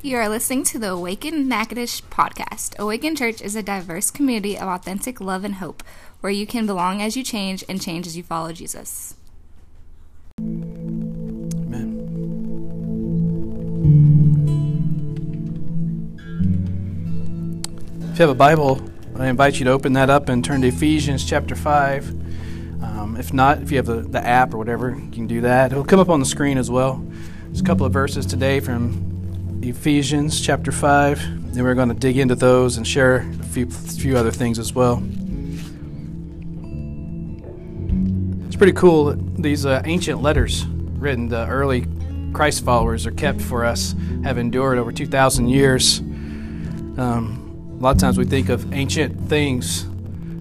You are listening to the Awaken Natchitoches podcast. Awaken Church is a diverse community of authentic love and hope where you can belong as you change and change as you follow Jesus. Amen. If you have a Bible, I invite you to open that up and turn to Ephesians chapter 5. Um, if not, if you have the, the app or whatever, you can do that. It'll come up on the screen as well. There's a couple of verses today from Ephesians chapter 5. Then we're going to dig into those and share a few, few other things as well. It's pretty cool these uh, ancient letters written to early Christ followers are kept for us, have endured over 2,000 years. Um, a lot of times we think of ancient things,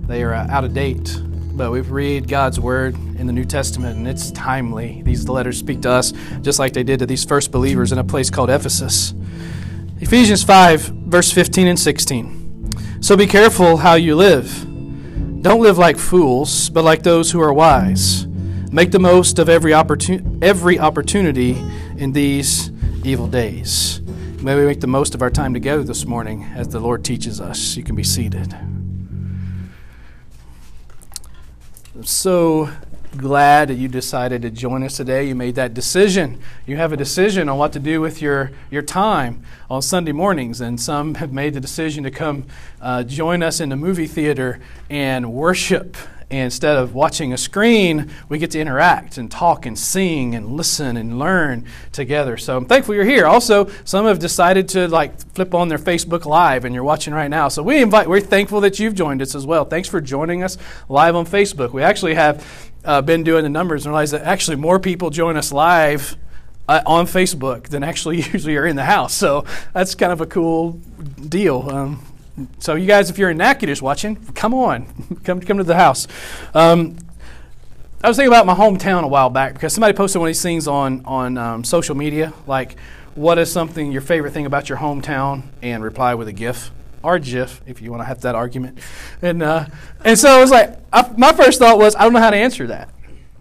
they are uh, out of date, but we read God's Word in the New Testament, and it's timely. These letters speak to us just like they did to these first believers in a place called Ephesus. Ephesians 5, verse 15 and 16. So be careful how you live. Don't live like fools, but like those who are wise. Make the most of every, opportun- every opportunity in these evil days. May we make the most of our time together this morning as the Lord teaches us. You can be seated. So glad that you decided to join us today. You made that decision. You have a decision on what to do with your, your time on Sunday mornings, and some have made the decision to come uh, join us in the movie theater and worship instead of watching a screen, we get to interact and talk and sing and listen and learn together. So I'm thankful you're here. Also, some have decided to like flip on their Facebook Live and you're watching right now. So we invite, we're thankful that you've joined us as well. Thanks for joining us live on Facebook. We actually have uh, been doing the numbers and realized that actually more people join us live uh, on Facebook than actually usually are in the house. So that's kind of a cool deal. Um, so you guys, if you're in Natchitoches watching, come on, come come to the house. Um, I was thinking about my hometown a while back because somebody posted one of these things on on um, social media, like what is something your favorite thing about your hometown, and reply with a GIF or GIF if you want to have that argument. And uh, and so I was like, I, my first thought was I don't know how to answer that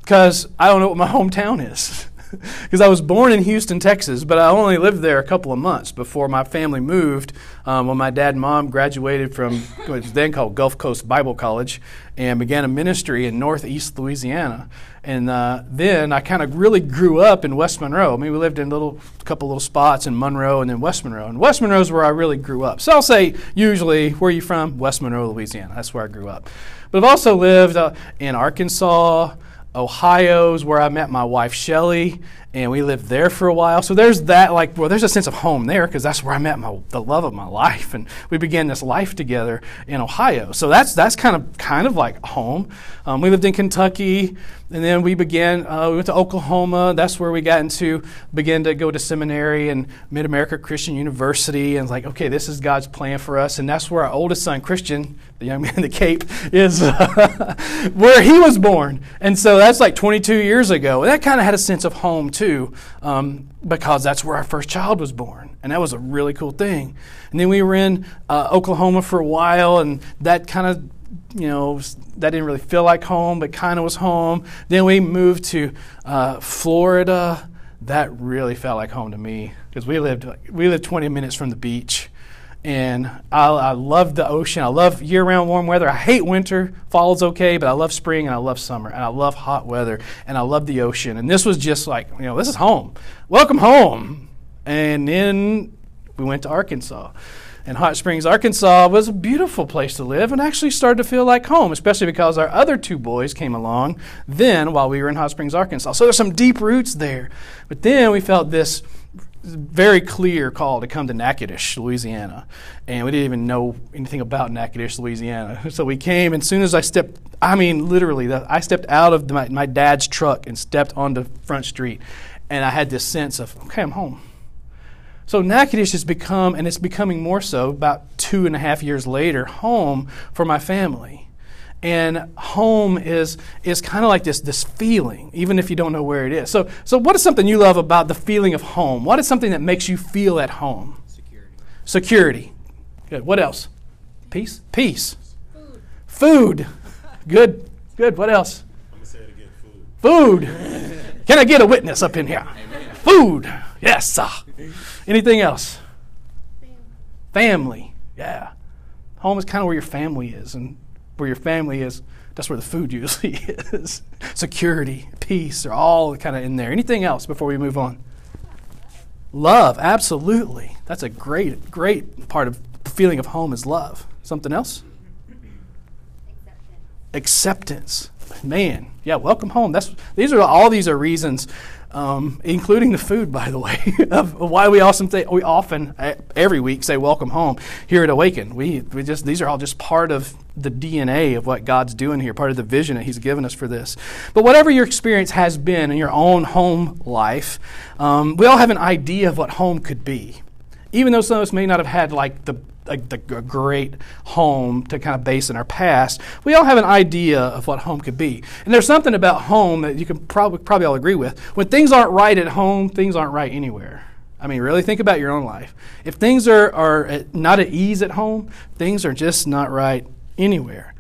because I don't know what my hometown is because I was born in Houston, Texas, but I only lived there a couple of months before my family moved. Um, when my dad and mom graduated from what was then called Gulf Coast Bible College and began a ministry in Northeast Louisiana. And uh, then I kind of really grew up in West Monroe. I mean, we lived in a little, couple little spots in Monroe and then West Monroe. And West Monroe is where I really grew up. So I'll say, usually, where are you from? West Monroe, Louisiana. That's where I grew up. But I've also lived uh, in Arkansas, Ohio's where I met my wife Shelly, and we lived there for a while. So there's that, like, well, there's a sense of home there because that's where I met my the love of my life, and we began this life together in Ohio. So that's that's kind of kind of like home. Um, we lived in Kentucky, and then we began. Uh, we went to Oklahoma. That's where we got into began to go to seminary and Mid America Christian University, and like, okay, this is God's plan for us, and that's where our oldest son Christian, the young man in the cape, is uh, where he was born, and so that's like 22 years ago. And that kind of had a sense of home too too, um, because that's where our first child was born. And that was a really cool thing. And then we were in uh, Oklahoma for a while, and that kind of you know, that didn't really feel like home, but kind of was home. Then we moved to uh, Florida. That really felt like home to me because we lived we lived 20 minutes from the beach, and I, I love the ocean. I love year-round warm weather. I hate winter. Fall's okay, but I love spring and I love summer and I love hot weather and I love the ocean. And this was just like, you know, this is home. Welcome home. And then we went to Arkansas. And Hot Springs, Arkansas was a beautiful place to live and actually started to feel like home, especially because our other two boys came along then while we were in Hot Springs, Arkansas. So there's some deep roots there. But then we felt this very clear call to come to Natchitoches, Louisiana. And we didn't even know anything about Natchitoches, Louisiana. So we came, and as soon as I stepped, I mean, literally, I stepped out of my, my dad's truck and stepped onto Front Street. And I had this sense of, okay, I'm home. So Natchitoches has become, and it's becoming more so about two and a half years later, home for my family. And home is, is kind of like this, this feeling, even if you don't know where it is. So, so, what is something you love about the feeling of home? What is something that makes you feel at home? Security. Security. Good. What else? Peace? Peace. Food. Food. Good. Good. What else? I'm to say it again food. Food. Can I get a witness up in here? Amen. Food. Yes. Sir. Anything else? Family. family. Yeah. Home is kind of where your family is. And where your family is, that's where the food usually is. Security, peace are all kind of in there. Anything else before we move on? Love, absolutely. That's a great, great part of the feeling of home is love. Something else? Acceptance. Acceptance. Man, yeah, welcome home. That's these are all these are reasons um, including the food, by the way, of why we often say, we often every week say "Welcome home" here at Awaken. We we just these are all just part of the DNA of what God's doing here, part of the vision that He's given us for this. But whatever your experience has been in your own home life, um, we all have an idea of what home could be, even though some of us may not have had like the a, a, great home to kind of base in our past, we all have an idea of what home could be. And there's something about home that you can probably probably all agree with. When things aren't right at home, things aren't right anywhere. I mean, really think about your own life. If things are, are at, not at ease at home, things are just not right anywhere.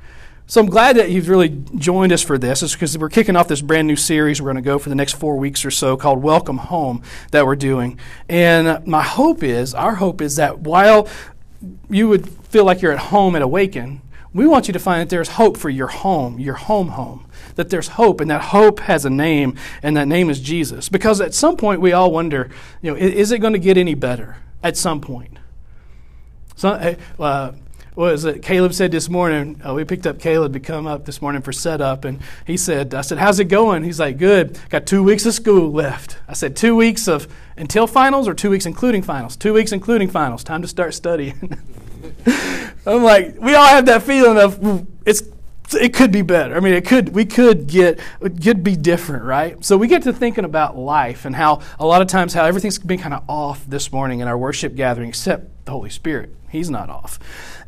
So I'm glad that you've really joined us for this. It's because we're kicking off this brand new series we're going to go for the next four weeks or so called Welcome Home that we're doing. And my hope is, our hope is that while you would feel like you're at home at Awaken, we want you to find that there's hope for your home, your home home. That there's hope, and that hope has a name, and that name is Jesus. Because at some point we all wonder, you know, is it going to get any better at some point? So, uh, what was it? Caleb said this morning, uh, we picked up Caleb to come up this morning for setup, and he said, I said, how's it going? He's like, good. Got two weeks of school left. I said, two weeks of until finals or two weeks including finals? Two weeks including finals. Time to start studying. I'm like, we all have that feeling of it's it could be better. I mean, it could we could get it could be different, right? So we get to thinking about life and how a lot of times how everything's been kind of off this morning in our worship gathering, except the Holy Spirit. He's not off.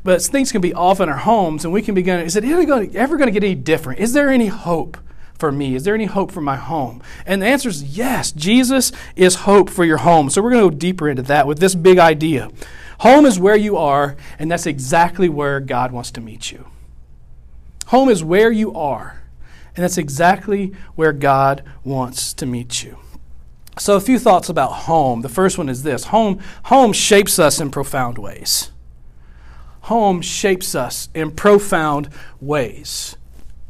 But things can be off in our homes, and we can begin. Is it ever going to get any different? Is there any hope? for me? Is there any hope for my home? And the answer is yes. Jesus is hope for your home. So we're going to go deeper into that with this big idea. Home is where you are, and that's exactly where God wants to meet you. Home is where you are, and that's exactly where God wants to meet you. So a few thoughts about home. The first one is this. Home home shapes us in profound ways. Home shapes us in profound ways.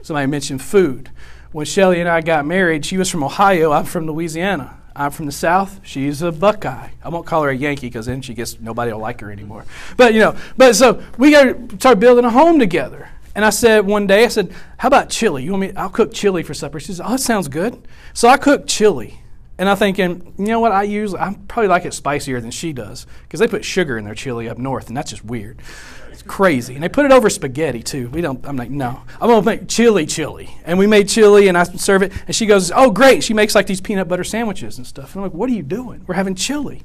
Somebody mentioned food. When Shelly and I got married, she was from Ohio, I'm from Louisiana. I'm from the South. She's a Buckeye. I won't call her a Yankee because then she gets nobody will like her anymore. But you know, but so we got to start building a home together. And I said one day, I said, "How about chili? You want me? I'll cook chili for supper." She said, "Oh, that sounds good." So I cooked chili, and I'm thinking, you know what? I usually I probably like it spicier than she does because they put sugar in their chili up north, and that's just weird. It's crazy, and they put it over spaghetti too. We don't. I'm like, no, I'm gonna make chili, chili, and we made chili, and I serve it, and she goes, oh great. She makes like these peanut butter sandwiches and stuff. And I'm like, what are you doing? We're having chili.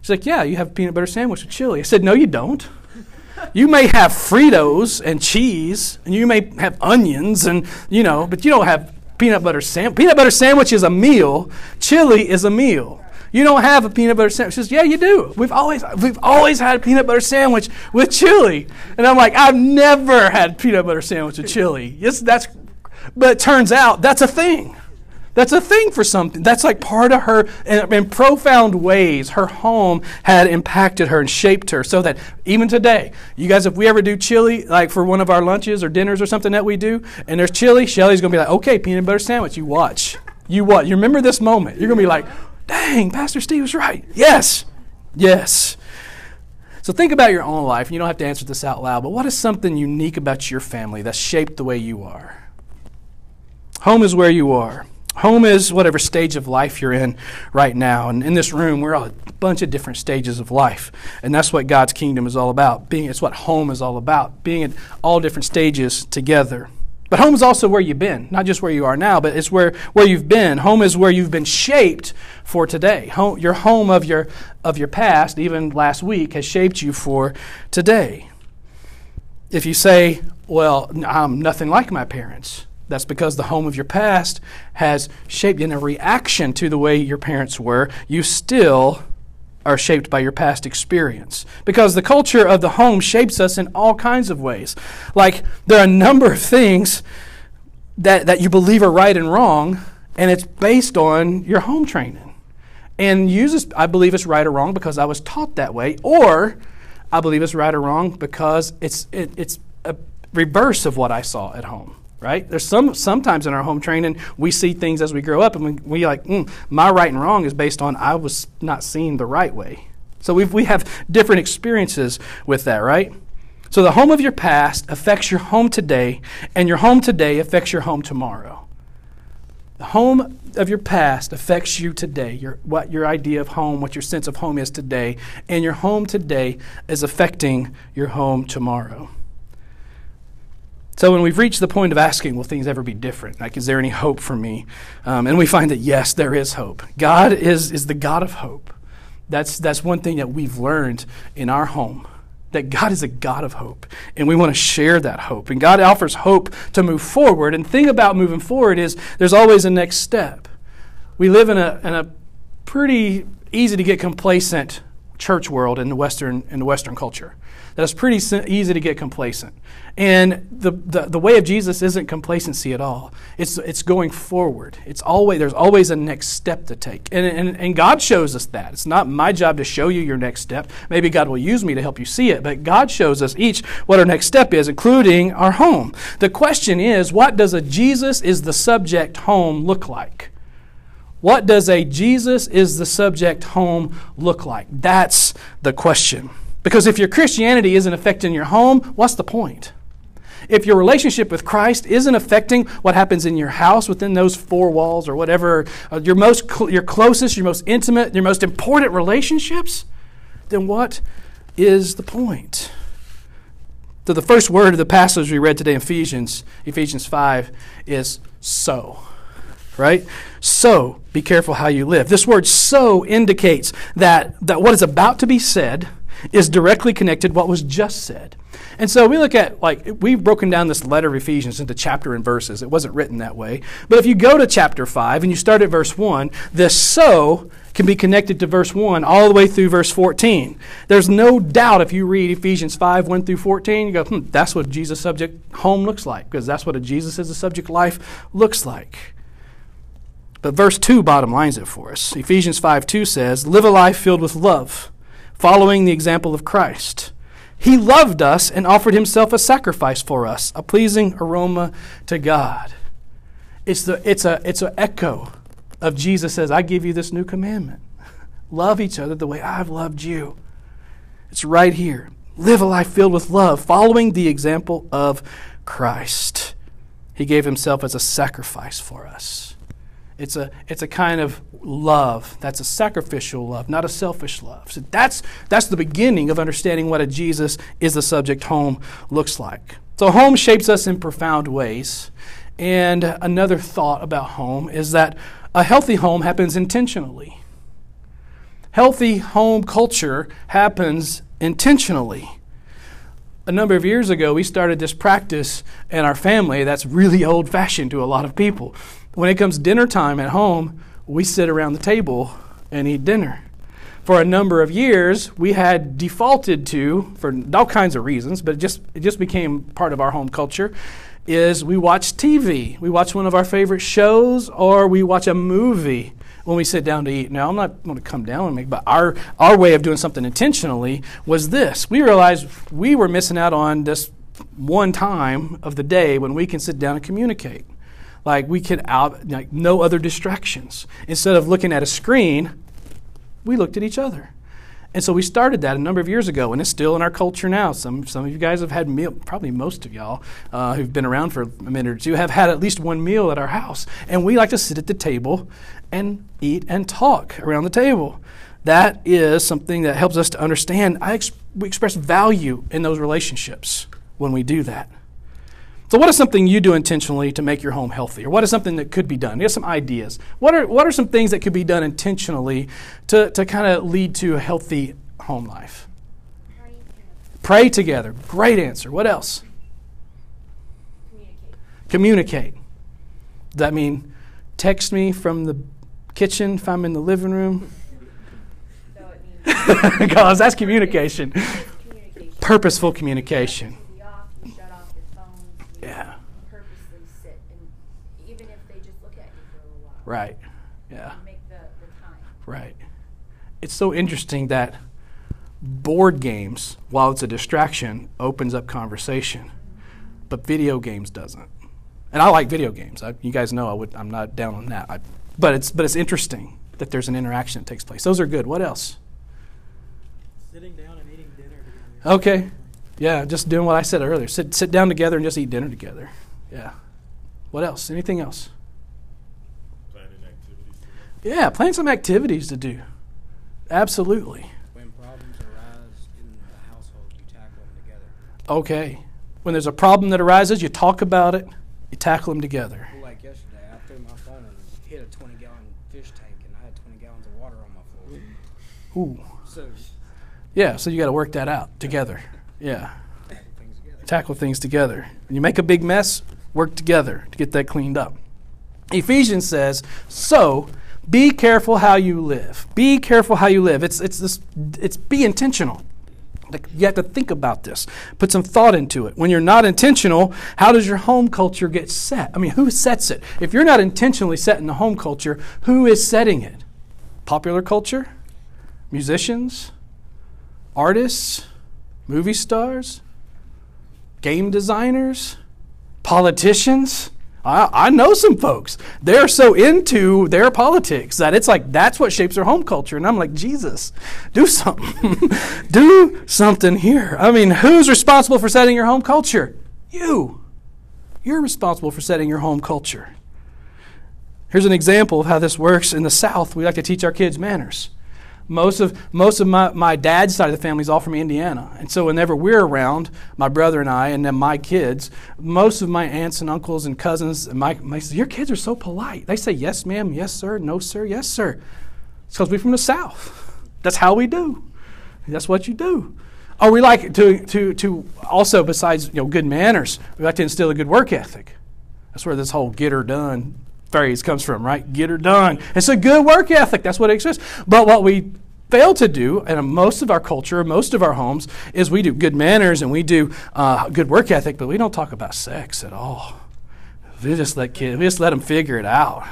She's like, yeah, you have peanut butter sandwich with chili. I said, no, you don't. You may have Fritos and cheese, and you may have onions, and you know, but you don't have peanut butter sandwich. Peanut butter sandwich is a meal. Chili is a meal. You don't have a peanut butter sandwich. She says, yeah, you do. We've always we've always had a peanut butter sandwich with chili. And I'm like, I've never had peanut butter sandwich with chili. Yes, that's but it turns out that's a thing. That's a thing for something. That's like part of her, in, in, profound ways, her home had impacted her and shaped her so that even today, you guys, if we ever do chili, like for one of our lunches or dinners or something that we do, and there's chili, Shelly's to be like, okay, peanut butter sandwich, you watch. You what? You remember this moment. You're to be like, dang, Pastor Steve was right. Yes, yes. So think about your own life. You don't have to answer this out loud, but what is something unique about your family that shaped the way you are? Home is where you are. Home is whatever stage of life you're in right now. And in this room, we're all a bunch of different stages of life. And that's what God's kingdom is all about. Being it's what home is all about. Being at all different stages together. But home is also where you've been, not just where you are now, but it's where, where you've been. Home is where you've been shaped for today. Home, your home of your of your past, even last week, has shaped you for today. If you say, Well, I'm nothing like my parents, that's because the home of your past has shaped you in a reaction to the way your parents were. You still are shaped by your past experience. Because the culture of the home shapes us in all kinds of ways. Like, there are a number of things that, that you believe are right and wrong, and it's based on your home training. And uses, I believe it's right or wrong because I was taught that way, or I believe it's right or wrong because it's, it, it's a reverse of what I saw at home right? There's some sometimes in our home training we see things as we grow up, and we, we like mm, my right and wrong is based on I was not seen the right way. So we we have different experiences with that, right? So the home of your past affects your home today, and your home today affects your home tomorrow. The home of your past affects you today, your, what your idea of home, what your sense of home is today, and your home today is affecting your home tomorrow. So when we've reached the point of asking, will things ever be different? Like, is there any hope for me? Um, and we find that yes, there is hope. God is, is the God of hope. That's, that's one thing that we've learned in our home that God is a God of hope, and we want to share that hope. And God offers hope to move forward. And thing about moving forward is there's always a next step. We live in a, in a pretty easy to get complacent church world in the Western, in the Western culture. That's pretty easy to get complacent. And the, the, the, way of Jesus isn't complacency at all. It's, it's going forward. It's always, there's always a next step to take. And, and, and God shows us that. It's not my job to show you your next step. Maybe God will use me to help you see it, but God shows us each what our next step is, including our home. The question is what does a Jesus is the subject home look like? What does a Jesus is the subject home look like? That's the question. Because if your Christianity isn't affecting your home, what's the point? If your relationship with Christ isn't affecting what happens in your house within those four walls or whatever, uh, your most cl- your closest, your most intimate, your most important relationships, then what is the point? So the first word of the passage we read today in Ephesians, Ephesians 5 is so. Right? So, be careful how you live. This word so indicates that, that what is about to be said is directly connected what was just said. And so we look at, like, we've broken down this letter of Ephesians into chapter and verses. It wasn't written that way. But if you go to chapter 5 and you start at verse 1, this so can be connected to verse 1 all the way through verse 14. There's no doubt if you read Ephesians 5 1 through 14, you go, hmm, that's what Jesus' subject home looks like, because that's what a Jesus as a subject life looks like. But verse 2 bottom lines it for us. Ephesians 5 2 says, Live a life filled with love, following the example of Christ. He loved us and offered himself a sacrifice for us, a pleasing aroma to God. It's, the, it's, a, it's an echo of Jesus says, I give you this new commandment. Love each other the way I've loved you. It's right here. Live a life filled with love, following the example of Christ. He gave himself as a sacrifice for us. It's a, it's a kind of love that's a sacrificial love, not a selfish love. So that's, that's the beginning of understanding what a Jesus is the subject home looks like. So, home shapes us in profound ways. And another thought about home is that a healthy home happens intentionally. Healthy home culture happens intentionally. A number of years ago, we started this practice in our family that's really old fashioned to a lot of people when it comes dinner time at home, we sit around the table and eat dinner. For a number of years, we had defaulted to, for all kinds of reasons, but it just, it just became part of our home culture, is we watch TV. We watch one of our favorite shows or we watch a movie when we sit down to eat. Now, I'm not going to come down on make, but our, our way of doing something intentionally was this. We realized we were missing out on this one time of the day when we can sit down and communicate. Like we could out like no other distractions. Instead of looking at a screen, we looked at each other. And so we started that a number of years ago, and it's still in our culture now. Some, some of you guys have had meal, probably most of y'all uh, who've been around for a minute or two have had at least one meal at our house. And we like to sit at the table and eat and talk around the table. That is something that helps us to understand. I ex- we express value in those relationships when we do that. So, what is something you do intentionally to make your home healthier? What is something that could be done? Here's some ideas. What are, what are some things that could be done intentionally to, to kind of lead to a healthy home life? Pray together. Pray together. Great answer. What else? Communicate. Communicate. Does that mean text me from the kitchen if I'm in the living room? Because that's communication. communication. Purposeful communication. Yeah. Purposely sit and even if they just look at you for a little while. Right. Yeah. Make the, the time. Right. It's so interesting that Board games, while it's a distraction, opens up conversation, but video games doesn't. And I like video games. I, you guys know I would, I'm not down on that. I, but it's but it's interesting that there's an interaction that takes place. Those are good. What else? Sitting down and eating dinner together. Okay. Yeah, just doing what I said earlier. Sit sit down together and just eat dinner together. Yeah. What else? Anything else? Yeah, plan some activities to do. Absolutely. When problems arise in the household, you tackle them together. Okay. When there's a problem that arises, you talk about it, you tackle them together. Like yesterday, I threw my phone and hit a 20 gallon fish tank, and I had 20 gallons of water on my floor. Ooh. So, Yeah, so you got to work that out together. Yeah. tackle things together. Tackle things together. When you make a big mess, work together to get that cleaned up. Ephesians says, "So, be careful how you live. Be careful how you live. It's it's this it's be intentional. Like, you have to think about this. Put some thought into it. When you're not intentional, how does your home culture get set? I mean, who sets it? If you're not intentionally setting the home culture, who is setting it? Popular culture? Musicians? Artists? Movie stars? Game designers? Politicians? I, I know some folks. They're so into their politics that it's like that's what shapes their home culture. And I'm like, Jesus, do something. do something here. I mean, who's responsible for setting your home culture? You. You're responsible for setting your home culture. Here's an example of how this works in the South. We like to teach our kids manners. Most of, most of my, my dad's side of the family is all from Indiana. And so whenever we're around, my brother and I, and then my kids, most of my aunts and uncles and cousins, and my, my your kids are so polite. They say, yes, ma'am, yes, sir, no, sir, yes, sir. It's because we're from the South. That's how we do. That's what you do. Oh, we like to, to, to also, besides you know, good manners, we like to instill a good work ethic. That's where this whole get her done phrase comes from, right? Get her done. It's a good work ethic. That's what it exists. But what we fail to do, in most of our culture, most of our homes, is we do good manners and we do uh, good work ethic, but we don't talk about sex at all. We just let kids, we just let them figure it out.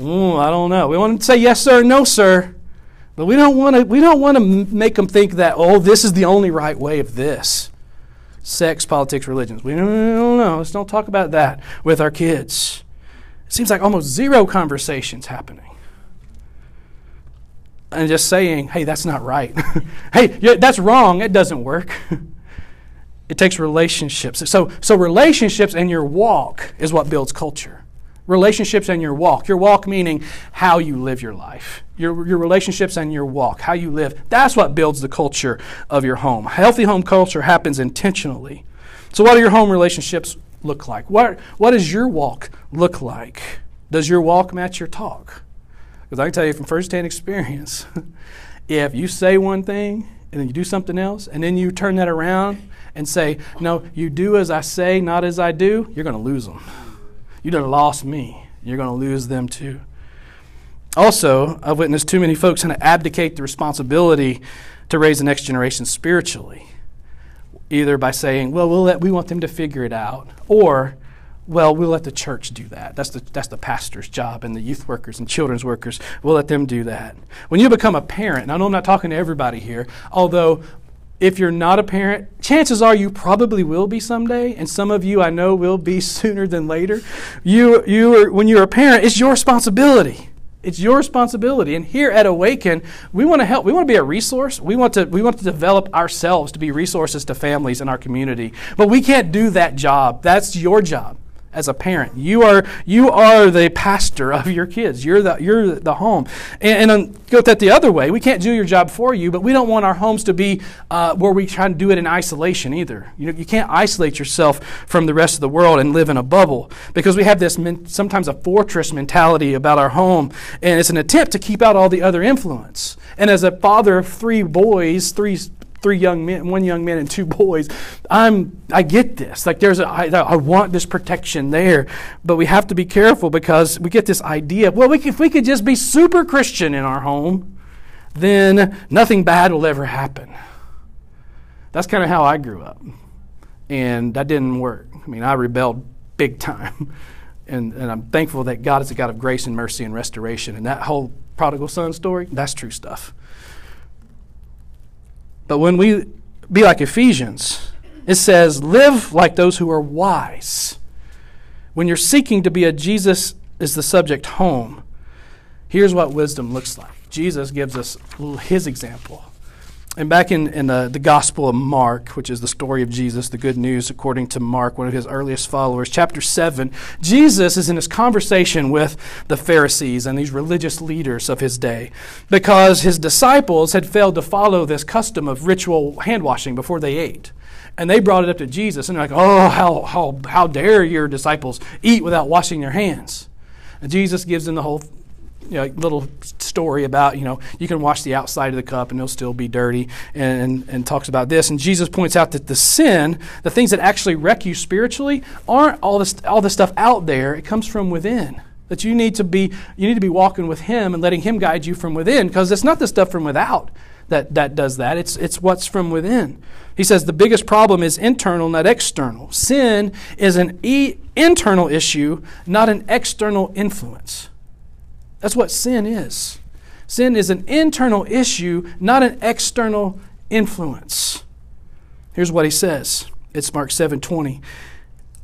Ooh, I don't know. We want to say yes, sir, no, sir. But we don't want to. We don't want to make them think that oh, this is the only right way of this. Sex, politics, religions. We don't, we don't know. Let's don't talk about that with our kids. It seems like almost zero conversations happening. And just saying, hey, that's not right. hey, yeah, that's wrong. It doesn't work. it takes relationships. So, so relationships and your walk is what builds culture. Relationships and your walk. Your walk meaning how you live your life. Your, your relationships and your walk, how you live. That's what builds the culture of your home. Healthy home culture happens intentionally. So, what do your home relationships look like? What, what does your walk look like? Does your walk match your talk? Because I can tell you from firsthand experience, if you say one thing and then you do something else, and then you turn that around and say, No, you do as I say, not as I do, you're going to lose them. You done lost me. You're going to lose them too. Also, I've witnessed too many folks kind of abdicate the responsibility to raise the next generation spiritually either by saying, well, we'll let, we want them to figure it out, or, well, we'll let the church do that. That's the, that's the pastor's job and the youth workers and children's workers. We'll let them do that. When you become a parent, and I know I'm not talking to everybody here, although if you're not a parent, chances are you probably will be someday, and some of you I know will be sooner than later. You, you are, when you're a parent, it's your responsibility. It's your responsibility. And here at Awaken, we want to help. We want to be a resource. We want to we want to develop ourselves to be resources to families in our community. But we can't do that job. That's your job as a parent. You are you are the pastor of your kids. You're the you're the home. And, and um, go that the other way. We can't do your job for you, but we don't want our homes to be uh, where we try to do it in isolation either. You know, you can't isolate yourself from the rest of the world and live in a bubble because we have this men, sometimes a fortress mentality about our home, and it's an attempt to keep out all the other influence. And as a father of three boys, three three young men, one young man and two boys. I'm, I get this. Like there's, a, I, I want this protection there, but we have to be careful because we get this idea. Well, we, if we could just be super Christian in our home, then nothing bad will ever happen. That's kind of how I grew up, and that didn't work. I mean, I rebelled big time. And, and I'm thankful that God is a God of grace and mercy and restoration. And that whole prodigal son story, that's true stuff. But when we be like Ephesians, it says, live like those who are wise. When you're seeking to be a Jesus is the subject home, here's what wisdom looks like. Jesus gives us his example. And back in, in the, the Gospel of Mark, which is the story of Jesus, the good news according to Mark, one of his earliest followers, chapter 7, Jesus is in his conversation with the Pharisees and these religious leaders of his day because his disciples had failed to follow this custom of ritual hand washing before they ate. And they brought it up to Jesus and they're like, oh, how, how, how dare your disciples eat without washing their hands? And Jesus gives them the whole you know, little story about, you know, you can wash the outside of the cup and it'll still be dirty, and, and, talks about this. And Jesus points out that the sin, the things that actually wreck you spiritually, aren't all this, all this stuff out there. It comes from within. That you need to be, you need to be walking with Him and letting Him guide you from within, because it's not the stuff from without that, that does that. It's, it's what's from within. He says the biggest problem is internal, not external. Sin is an e- internal issue, not an external influence. That's what sin is. Sin is an internal issue, not an external influence. Here's what he says. It's Mark 7:20.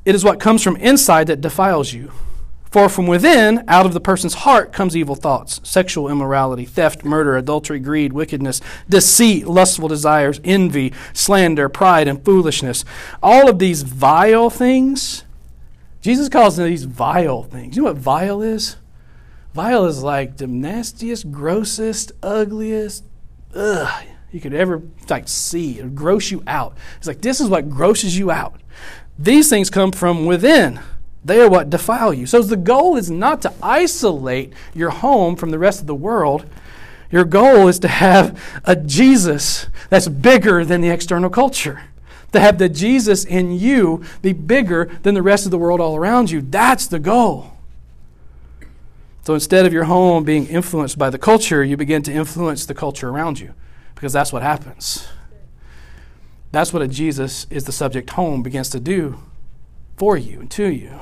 It is what comes from inside that defiles you. For from within, out of the person's heart, comes evil thoughts, sexual immorality, theft, murder, adultery, greed, wickedness, deceit, lustful desires, envy, slander, pride, and foolishness. All of these vile things, Jesus calls them these vile things. You know what vile is? Vile is like the nastiest, grossest, ugliest, ugh, you could ever like see. It'll gross you out. It's like this is what grosses you out. These things come from within. They are what defile you. So the goal is not to isolate your home from the rest of the world. Your goal is to have a Jesus that's bigger than the external culture. To have the Jesus in you be bigger than the rest of the world all around you. That's the goal. So instead of your home being influenced by the culture, you begin to influence the culture around you because that's what happens. That's what a Jesus is the subject home begins to do for you and to you.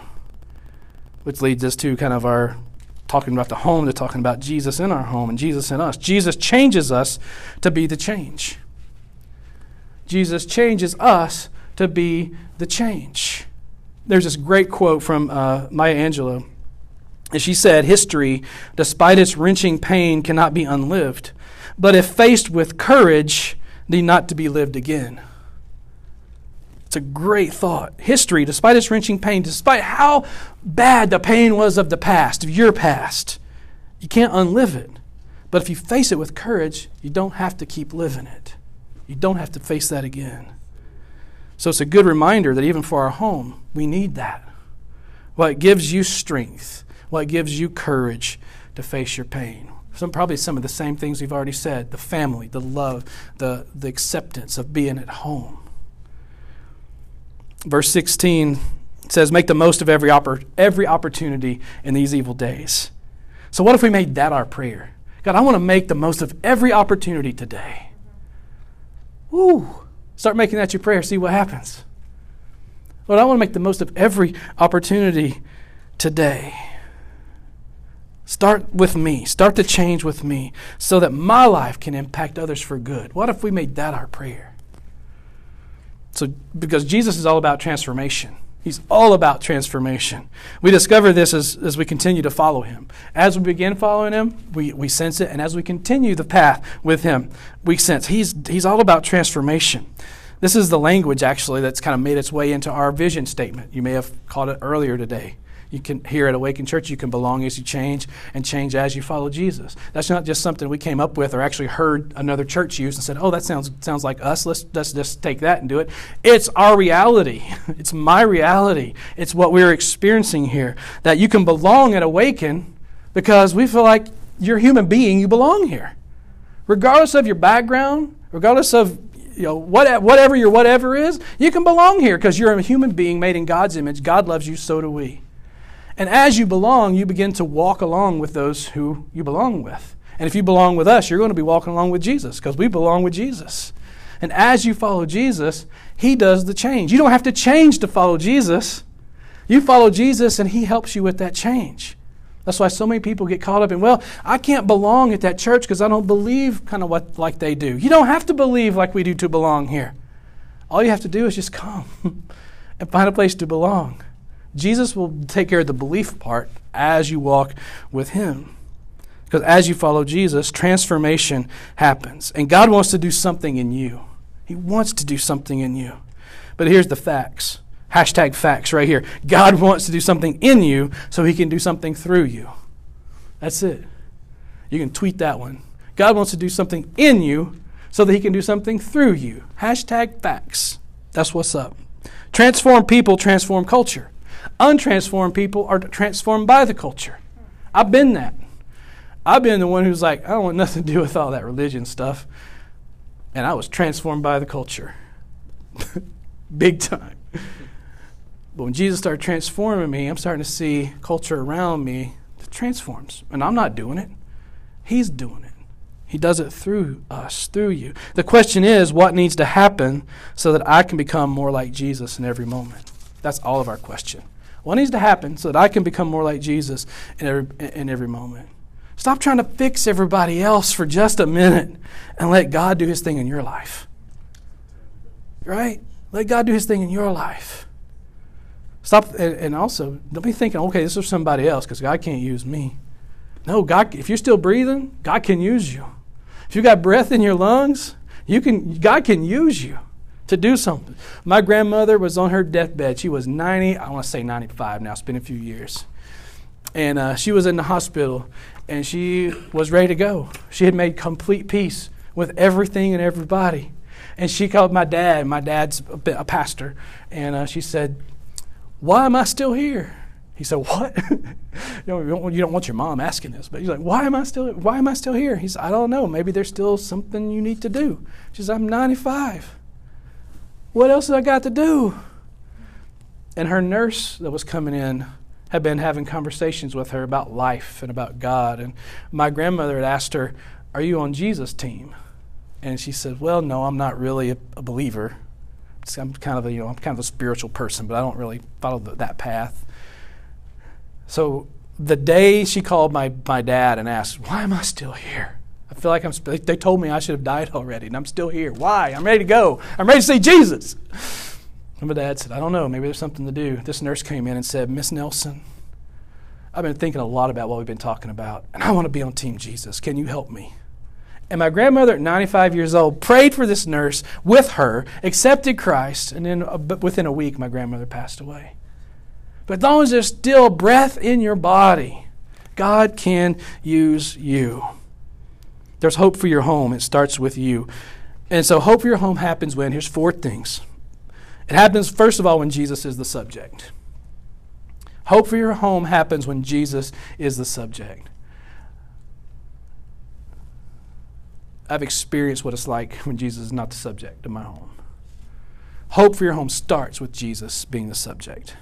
Which leads us to kind of our talking about the home to talking about Jesus in our home and Jesus in us. Jesus changes us to be the change. Jesus changes us to be the change. There's this great quote from uh, Maya Angelou as she said, history, despite its wrenching pain, cannot be unlived, but if faced with courage, need not to be lived again. It's a great thought. History, despite its wrenching pain, despite how bad the pain was of the past, of your past, you can't unlive it. But if you face it with courage, you don't have to keep living it. You don't have to face that again. So it's a good reminder that even for our home, we need that. What gives you strength what gives you courage to face your pain. Some, probably some of the same things we've already said the family, the love, the, the acceptance of being at home. Verse 16 says, Make the most of every, oppor- every opportunity in these evil days. So, what if we made that our prayer? God, I want to make the most of every opportunity today. Woo! Start making that your prayer, see what happens. Lord, I want to make the most of every opportunity today. Start with me. Start to change with me so that my life can impact others for good. What if we made that our prayer? So, because Jesus is all about transformation. He's all about transformation. We discover this as, as we continue to follow him. As we begin following him, we, we sense it. And as we continue the path with him, we sense he's, he's all about transformation. This is the language, actually, that's kind of made its way into our vision statement. You may have caught it earlier today. You can here at Awaken Church, you can belong as you change and change as you follow Jesus. That's not just something we came up with or actually heard another church use and said, "Oh, that sounds sounds like us. Let's let's just take that and do it." It's our reality. It's my reality. It's what we're experiencing here. That you can belong at Awaken because we feel like you're a human being. You belong here, regardless of your background, regardless of you know, what, whatever your whatever is, you can belong here because you're a human being made in God's image. God loves you, so do we. And as you belong, you begin to walk along with those who you belong with. And if you belong with us, you're going to be walking along with Jesus because we belong with Jesus. And as you follow Jesus, He does the change. You don't have to change to follow Jesus. You follow Jesus, and He helps you with that change. That's why so many people get caught up in, well, I can't belong at that church because I don't believe kind of what like they do. You don't have to believe like we do to belong here. All you have to do is just come and find a place to belong. Jesus will take care of the belief part as you walk with him. Because as you follow Jesus, transformation happens. And God wants to do something in you. He wants to do something in you. But here's the facts. Hashtag facts right here. God wants to do something in you so he can do something through you. That's it. You can tweet that one. God wants to do something in you so that he can do something through you. Hashtag facts. That's what's up. Transform people transform culture. Untransformed people are transformed by the culture. I've been that. I've been the one who's like, I don't want nothing to do with all that religion stuff. And I was transformed by the culture. Big time. But when Jesus started transforming me, I'm starting to see culture around me that transforms. And I'm not doing it, He's doing it. He does it through us, through you. The question is, what needs to happen so that I can become more like Jesus in every moment? That's all of our question. What needs to happen so that I can become more like Jesus in every, in every moment? Stop trying to fix everybody else for just a minute and let God do His thing in your life. Right? Let God do His thing in your life. Stop, and, also, don't be thinking, okay, this is somebody else because God can't use me. No, God, if you're still breathing, God can use you. If you've got breath in your lungs, you can, God can use you to do something. My grandmother was on her deathbed. She was 90, I want to say 95 now, it's been a few years. And uh, she was in the hospital and she was ready to go. She had made complete peace with everything and everybody. And she called my dad. My dad's a, pastor. And uh, she said, Why am I still here? He said, "What? you, don't, you don't want your mom asking this, but he's like, why am I still? Why am I still here?" He said, "I don't know. Maybe there's still something you need to do." She said, "I'm 95. What else have I got to do?" And her nurse that was coming in had been having conversations with her about life and about God. And my grandmother had asked her, "Are you on Jesus' team?" And she said, "Well, no, I'm not really a, believer. I'm kind of a, you know, I'm kind of a spiritual person, but I don't really follow the, that path." So the day she called my, my dad and asked, Why am I still here? I feel like I'm, they told me I should have died already, and I'm still here. Why? I'm ready to go. I'm ready to see Jesus. And my dad said, I don't know. Maybe there's something to do. This nurse came in and said, Miss Nelson, I've been thinking a lot about what we've been talking about, and I want to be on Team Jesus. Can you help me? And my grandmother, at 95 years old, prayed for this nurse with her, accepted Christ, and then uh, within a week, my grandmother passed away. But as long as there's still breath in your body, God can use you. There's hope for your home. It starts with you. And so, hope for your home happens when, here's four things. It happens, first of all, when Jesus is the subject. Hope for your home happens when Jesus is the subject. I've experienced what it's like when Jesus is not the subject of my home. Hope for your home starts with Jesus being the subject.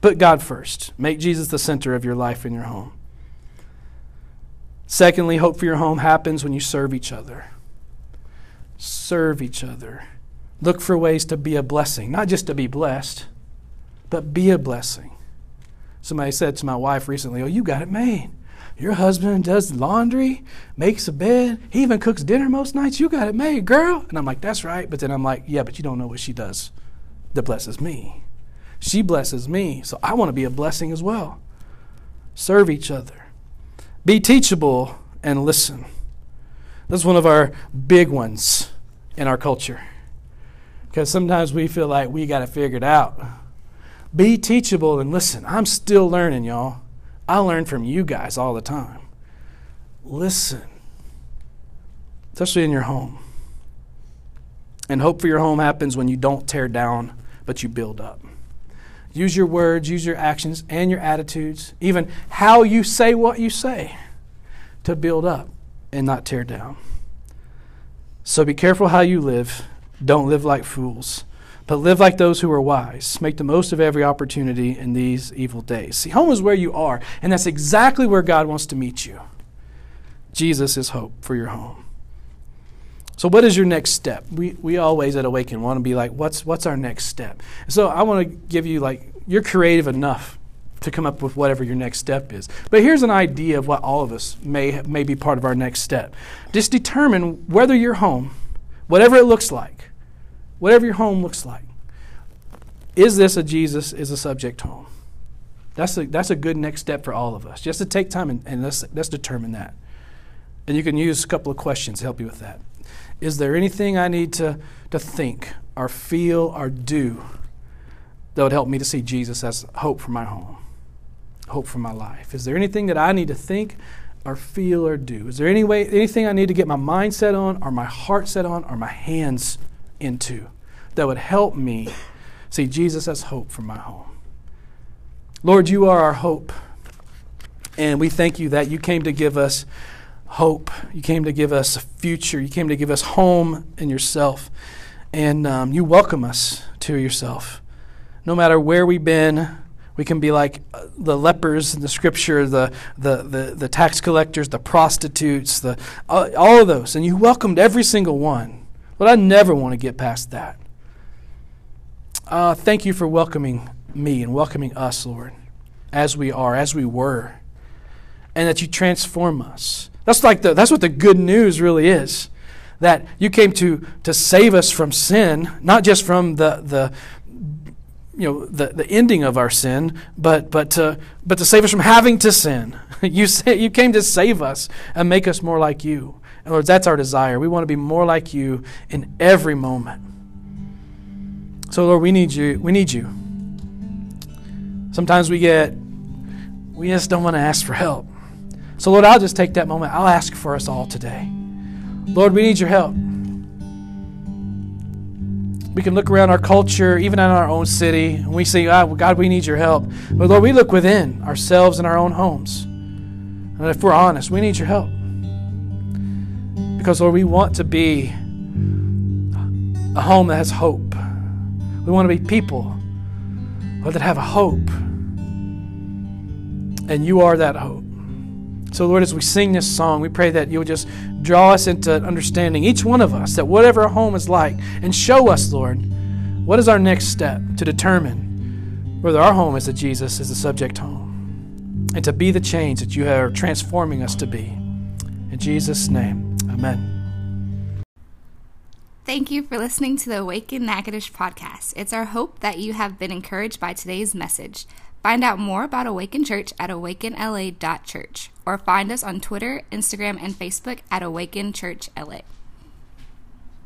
Put God first. Make Jesus the center of your life and your home. Secondly, hope for your home happens when you serve each other. Serve each other. Look for ways to be a blessing, not just to be blessed, but be a blessing. Somebody said to my wife recently, Oh, you got it made. Your husband does laundry, makes a bed, he even cooks dinner most nights. You got it made, girl. And I'm like, That's right. But then I'm like, Yeah, but you don't know what she does that blesses me. She blesses me, so I want to be a blessing as well. Serve each other. Be teachable and listen. That's one of our big ones in our culture. Because sometimes we feel like we got it out. Be teachable and listen. I'm still learning, y'all. I learn from you guys all the time. Listen, especially in your home. And hope for your home happens when you don't tear down, but you build up. Use your words, use your actions, and your attitudes, even how you say what you say, to build up and not tear down. So be careful how you live. Don't live like fools, but live like those who are wise. Make the most of every opportunity in these evil days. See, home is where you are, and that's exactly where God wants to meet you. Jesus is hope for your home. So, what is your next step? We, we always at Awaken want to be like, what's, what's our next step? So, I want to give you, like, you're creative enough to come up with whatever your next step is. But here's an idea of what all of us may, may be part of our next step. Just determine whether your home, whatever it looks like, whatever your home looks like, is this a Jesus is a subject home? That's a, that's a good next step for all of us. Just to take time and, and let's, let's determine that. And you can use a couple of questions to help you with that. Is there anything I need to, to think or feel or do that would help me to see Jesus as hope for my home, hope for my life? Is there anything that I need to think or feel or do? Is there any way, anything I need to get my mind set on or my heart set on or my hands into that would help me see Jesus as hope for my home? Lord, you are our hope. And we thank you that you came to give us hope. You came to give us a future. You came to give us home in yourself. And um, you welcome us to yourself. No matter where we've been, we can be like uh, the lepers in the scripture, the, the, the, the tax collectors, the prostitutes, the, uh, all of those. And you welcomed every single one. But I never want to get past that. Uh, thank you for welcoming me and welcoming us, Lord, as we are, as we were, and that you transform us. That's like the, that's what the good news really is. That you came to, to save us from sin, not just from the, the you know the, the ending of our sin, but but to but to save us from having to sin. You say, you came to save us and make us more like you. And Lord, that's our desire. We want to be more like you in every moment. So Lord, we need you. We need you. Sometimes we get, we just don't want to ask for help. So, Lord, I'll just take that moment. I'll ask for us all today. Lord, we need your help. We can look around our culture, even in our own city, and we say, oh, God, we need your help. But Lord, we look within ourselves and our own homes. And if we're honest, we need your help. Because, Lord, we want to be a home that has hope. We want to be people Lord, that have a hope and you are that hope. So, Lord, as we sing this song, we pray that you would just draw us into understanding, each one of us, that whatever our home is like, and show us, Lord, what is our next step to determine whether our home is a Jesus is the subject home, and to be the change that you are transforming us to be. In Jesus' name, amen. Thank you for listening to the Awaken Natchitoches podcast. It's our hope that you have been encouraged by today's message. Find out more about Awaken Church at awakenla.church or find us on Twitter, Instagram, and Facebook at Awaken Church LA.